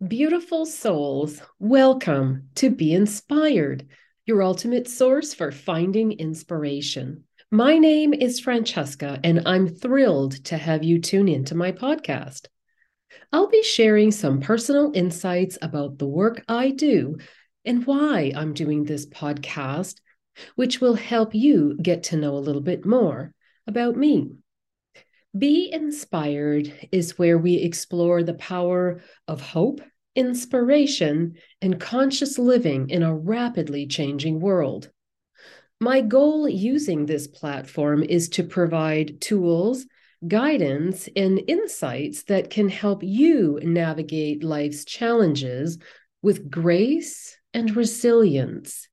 Beautiful souls, welcome to Be Inspired, your ultimate source for finding inspiration. My name is Francesca, and I'm thrilled to have you tune into my podcast. I'll be sharing some personal insights about the work I do and why I'm doing this podcast, which will help you get to know a little bit more about me. Be Inspired is where we explore the power of hope inspiration, and conscious living in a rapidly changing world. My goal using this platform is to provide tools, guidance, and insights that can help you navigate life's challenges with grace and resilience.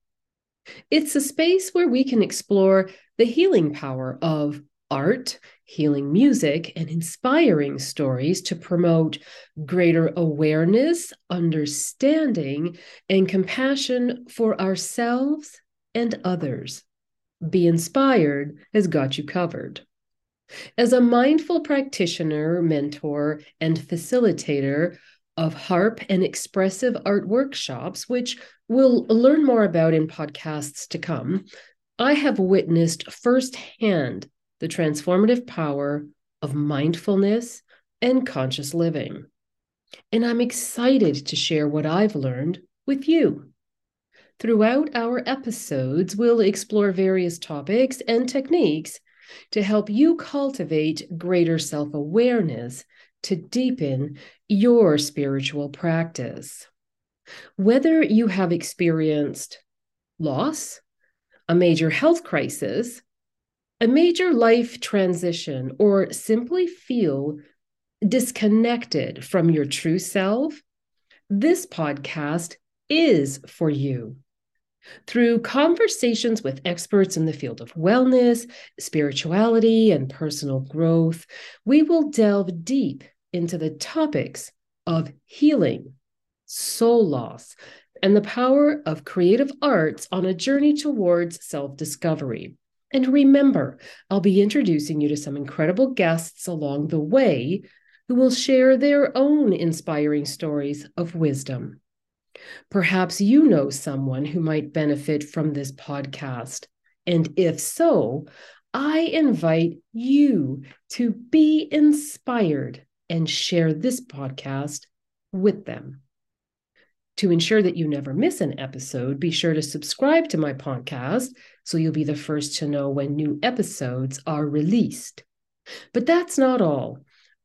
It's a space where we can explore the healing power of art, healing music, and inspiring stories to promote greater awareness, understanding, and compassion for ourselves and others. Be Inspired has got you covered. As a mindful practitioner, mentor, and facilitator of harp and expressive art workshops, which we'll learn more about in podcasts to come, I have witnessed firsthand the transformative power of mindfulness and conscious living. And I'm excited to share what I've learned with you. Throughout our episodes, we'll explore various topics and techniques to help you cultivate greater self awareness to deepen your spiritual practice. Whether you have experienced loss, a major health crisis, a major life transition or simply feel disconnected from your true self, this podcast is for you. Through conversations with experts in the field of wellness, spirituality, and personal growth, we will delve deep into the topics of healing, soul loss, and the power of creative arts on a journey towards self discovery. And remember, I'll be introducing you to some incredible guests along the way who will share their own inspiring stories of wisdom. Perhaps you know someone who might benefit from this podcast. And if so, I invite you to be inspired and share this podcast with them. To ensure that you never miss an episode, be sure to subscribe to my podcast so you'll be the first to know when new episodes are released. But that's not all.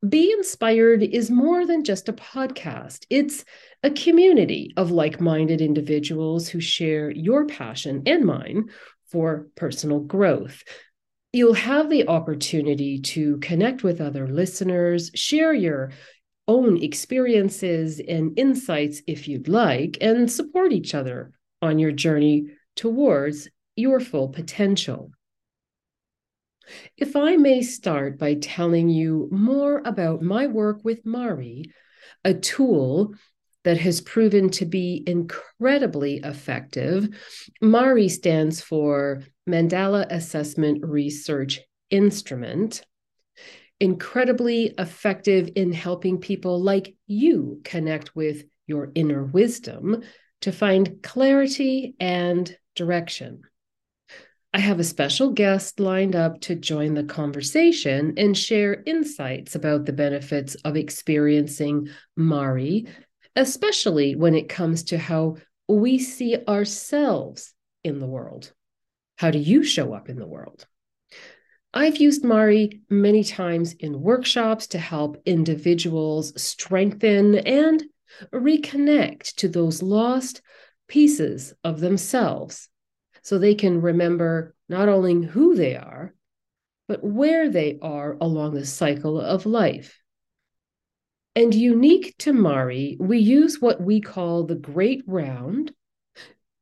Be Inspired is more than just a podcast. It's a community of like minded individuals who share your passion and mine for personal growth. You'll have the opportunity to connect with other listeners, share your own experiences and insights if you'd like, and support each other on your journey towards your full potential. If I may start by telling you more about my work with Mari, a tool that has proven to be incredibly effective. MARI stands for Mandala Assessment Research Instrument incredibly effective in helping people like you connect with your inner wisdom to find clarity and direction. I have a special guest lined up to join the conversation and share insights about the benefits of experiencing Mari, especially when it comes to how we see ourselves in the world. How do you show up in the world? I've used Mari many times in workshops to help individuals strengthen and reconnect to those lost pieces of themselves so they can remember not only who they are, but where they are along the cycle of life. And unique to Mari, we use what we call the Great Round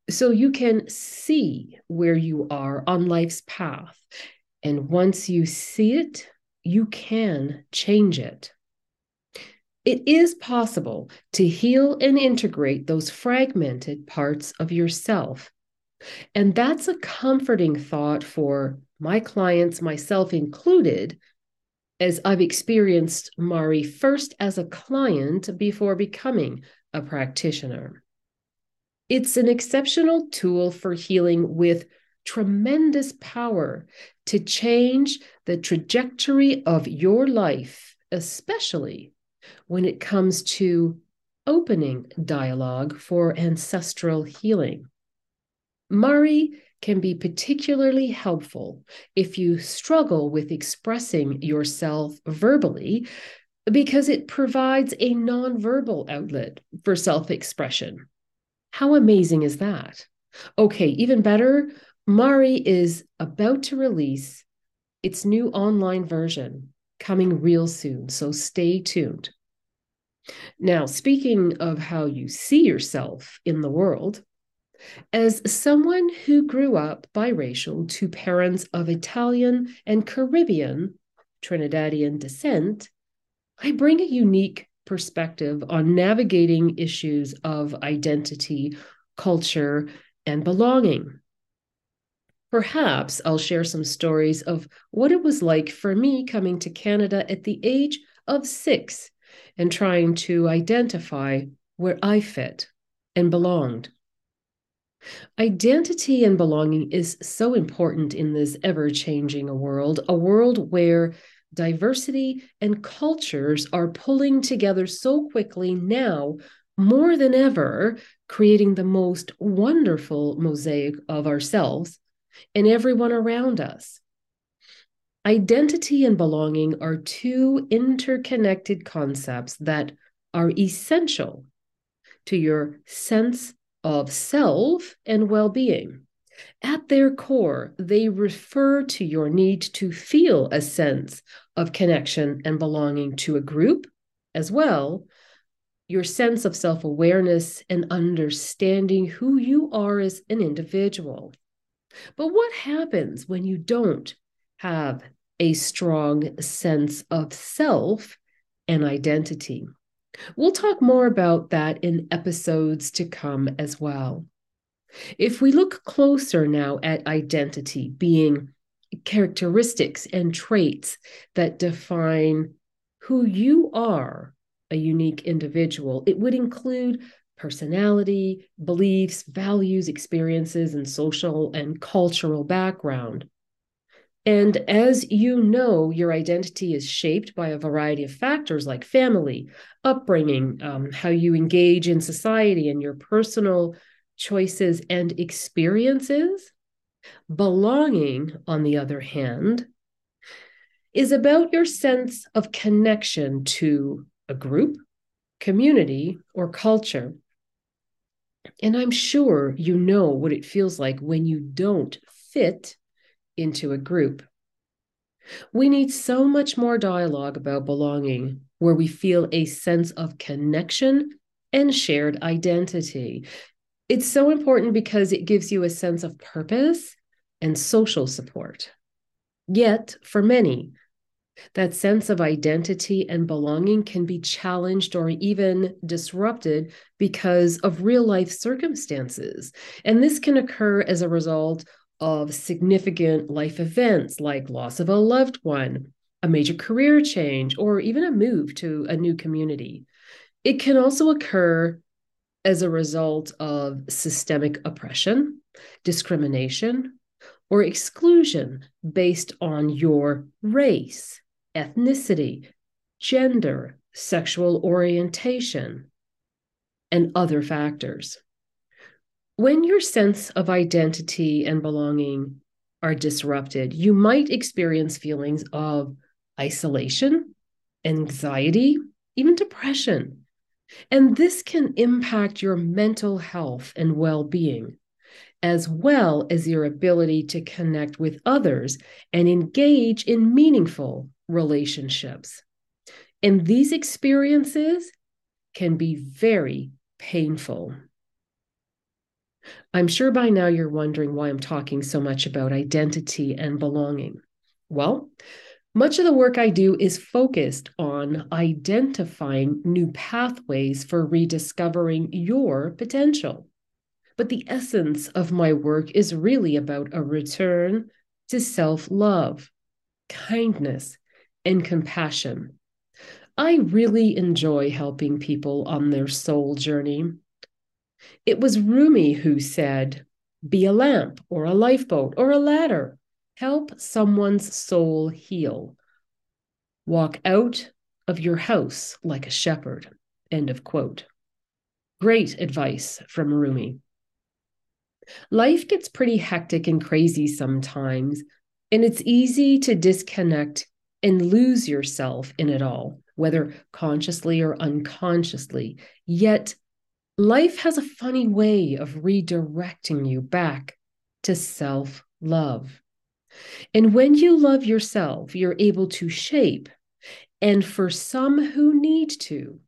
so you can see where you are on life's path and once you see it, you can change it. It is possible to heal and integrate those fragmented parts of yourself. And that's a comforting thought for my clients, myself included, as I've experienced Mari first as a client before becoming a practitioner. It's an exceptional tool for healing with tremendous power to change the trajectory of your life, especially when it comes to opening dialogue for ancestral healing. Mari can be particularly helpful if you struggle with expressing yourself verbally because it provides a nonverbal outlet for self expression. How amazing is that? Okay, even better, Mari is about to release its new online version coming real soon, so stay tuned. Now, speaking of how you see yourself in the world, as someone who grew up biracial to parents of Italian and Caribbean, Trinidadian descent, I bring a unique perspective on navigating issues of identity, culture, and belonging. Perhaps I'll share some stories of what it was like for me coming to Canada at the age of six and trying to identify where I fit and belonged. Identity and belonging is so important in this ever changing world, a world where diversity and cultures are pulling together so quickly now, more than ever, creating the most wonderful mosaic of ourselves and everyone around us. Identity and belonging are two interconnected concepts that are essential to your sense of self and well being. At their core, they refer to your need to feel a sense of connection and belonging to a group, as well your sense of self awareness and understanding who you are as an individual. But what happens when you don't have a strong sense of self and identity? We'll talk more about that in episodes to come as well. If we look closer now at identity being characteristics and traits that define who you are, a unique individual, it would include personality, beliefs, values, experiences, and social and cultural background. And as you know, your identity is shaped by a variety of factors like family, upbringing, um, how you engage in society, and your personal choices and experiences. Belonging, on the other hand, is about your sense of connection to a group, community, or culture. And I'm sure you know what it feels like when you don't fit into a group. We need so much more dialogue about belonging, where we feel a sense of connection and shared identity. It's so important because it gives you a sense of purpose and social support. Yet, for many, that sense of identity and belonging can be challenged or even disrupted because of real life circumstances. And this can occur as a result of significant life events like loss of a loved one, a major career change, or even a move to a new community. It can also occur as a result of systemic oppression, discrimination, or exclusion based on your race, ethnicity, gender, sexual orientation, and other factors. When your sense of identity and belonging are disrupted, you might experience feelings of isolation, anxiety, even depression. And this can impact your mental health and well being, as well as your ability to connect with others and engage in meaningful relationships. And these experiences can be very painful. I'm sure by now you're wondering why I'm talking so much about identity and belonging. Well, much of the work I do is focused on identifying new pathways for rediscovering your potential. But the essence of my work is really about a return to self love, kindness, and compassion. I really enjoy helping people on their soul journey. It was Rumi who said, Be a lamp or a lifeboat or a ladder. Help someone's soul heal. Walk out of your house like a shepherd. End of quote. Great advice from Rumi. Life gets pretty hectic and crazy sometimes, and it's easy to disconnect and lose yourself in it all, whether consciously or unconsciously. Yet, life has a funny way of redirecting you back to self love. And when you love yourself, you're able to shape, and for some who need to,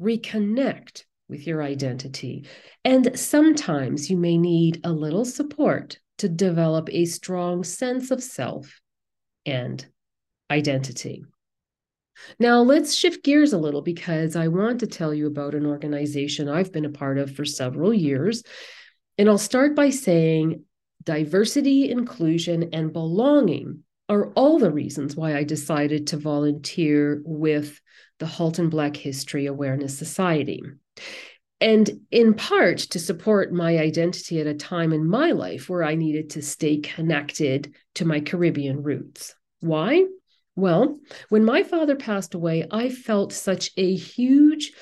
reconnect with your identity. And sometimes you may need a little support to develop a strong sense of self and identity. Now, let's shift gears a little because I want to tell you about an organization I've been a part of for several years. And I'll start by saying diversity, inclusion, and belonging are all the reasons why I decided to volunteer with the Halton Black History Awareness Society. And in part to support my identity at a time in my life where I needed to stay connected to my Caribbean roots. Why? Well, when my father passed away, I felt such a huge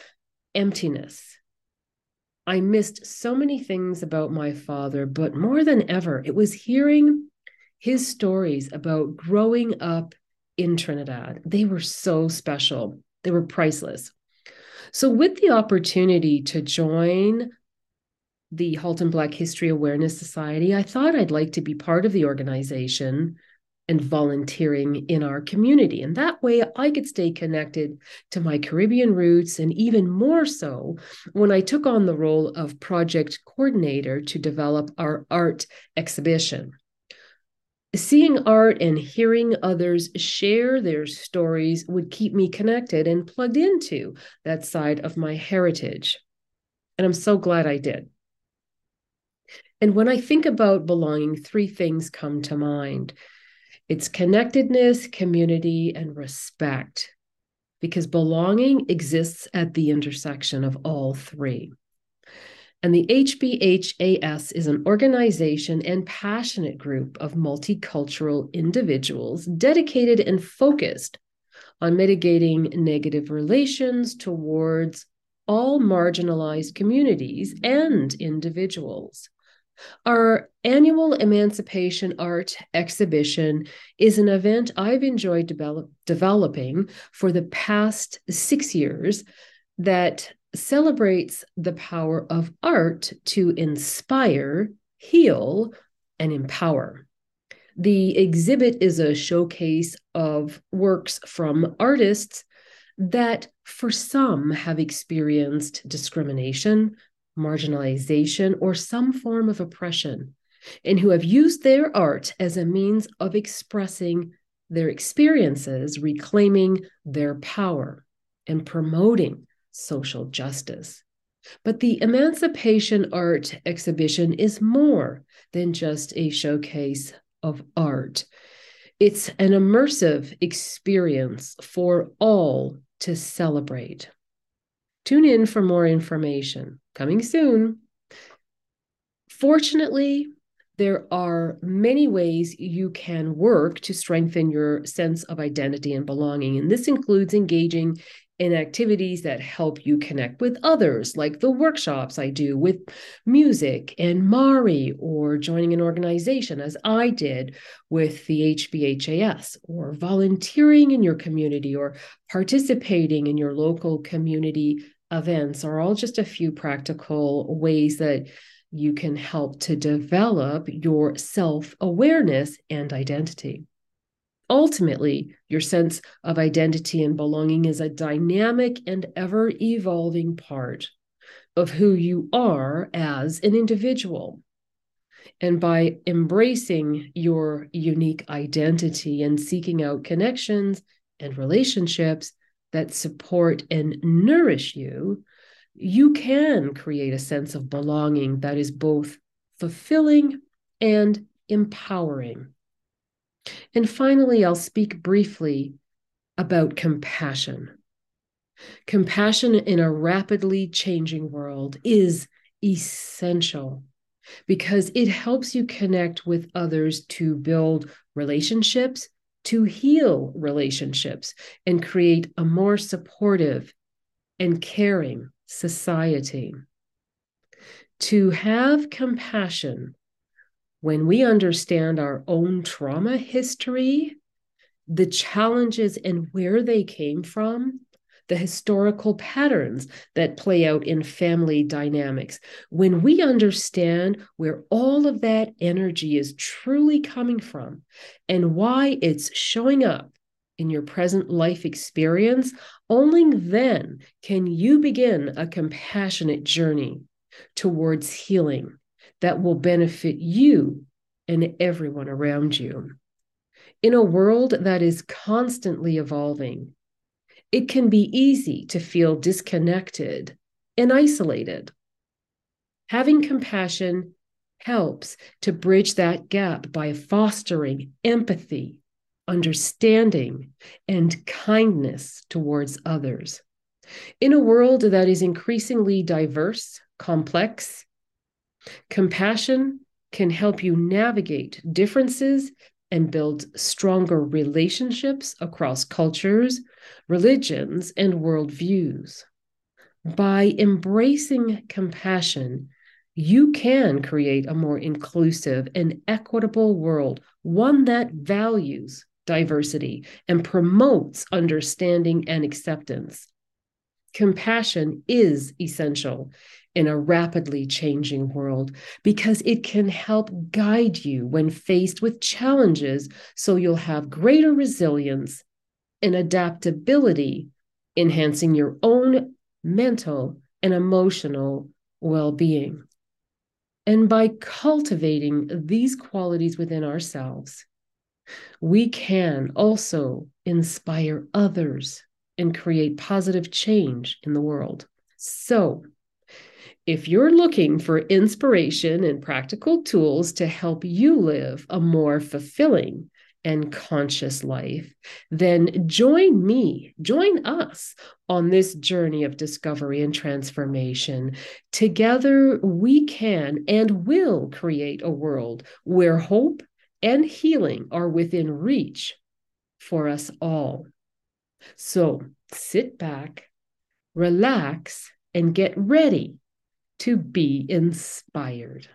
emptiness. I missed so many things about my father, but more than ever, it was hearing his stories about growing up in Trinidad. They were so special, they were priceless. So, with the opportunity to join the Halton Black History Awareness Society, I thought I'd like to be part of the organization and volunteering in our community. And that way I could stay connected to my Caribbean roots, and even more so when I took on the role of project coordinator to develop our art exhibition seeing art and hearing others share their stories would keep me connected and plugged into that side of my heritage. And I'm so glad I did. And when I think about belonging, three things come to mind it's connectedness, community, and respect, because belonging exists at the intersection of all three. And the HBHAS is an organization and passionate group of multicultural individuals dedicated and focused on mitigating negative relations towards all marginalized communities and individuals. Our annual Emancipation Art exhibition is an event I've enjoyed develop, developing for the past six years that celebrates the power of art to inspire, heal, and empower. The exhibit is a showcase of works from artists that, for some, have experienced discrimination, marginalization, or some form of oppression, and who have used their art as a means of expressing their experiences, reclaiming their power, and promoting social justice. But the Emancipation Art exhibition is more than just a showcase of art. It's an immersive experience for all to celebrate. Tune in for more information. Coming soon. Fortunately, there are many ways you can work to strengthen your sense of identity and belonging. And this includes engaging in activities that help you connect with others, like the workshops I do with music and Mari, or joining an organization, as I did with the HBHAS, or volunteering in your community, or participating in your local community events, are all just a few practical ways that you can help to develop your self awareness and identity. Ultimately, your sense of identity and belonging is a dynamic and ever evolving part of who you are as an individual. And by embracing your unique identity and seeking out connections and relationships that support and nourish you, you can create a sense of belonging that is both fulfilling and empowering. And finally, I'll speak briefly about compassion. Compassion in a rapidly changing world is essential because it helps you connect with others to build relationships, to heal relationships, and create a more supportive and caring society. To have compassion when we understand our own trauma history, the challenges and where they came from, the historical patterns that play out in family dynamics. When we understand where all of that energy is truly coming from and why it's showing up in your present life experience, only then can you begin a compassionate journey towards healing that will benefit you and everyone around you. In a world that is constantly evolving, it can be easy to feel disconnected and isolated. Having compassion helps to bridge that gap by fostering empathy, understanding, and kindness towards others. In a world that is increasingly diverse, complex, compassion can help you navigate differences and build stronger relationships across cultures, religions, and worldviews. By embracing compassion, you can create a more inclusive and equitable world, one that values diversity and promotes understanding and acceptance. Compassion is essential in a rapidly changing world because it can help guide you when faced with challenges so you'll have greater resilience and adaptability, enhancing your own mental and emotional well being. And by cultivating these qualities within ourselves, we can also inspire others and create positive change in the world. So, if you're looking for inspiration and practical tools to help you live a more fulfilling and conscious life, then join me, join us on this journey of discovery and transformation. Together, we can and will create a world where hope and healing are within reach for us all. So sit back, relax, and get ready to be inspired.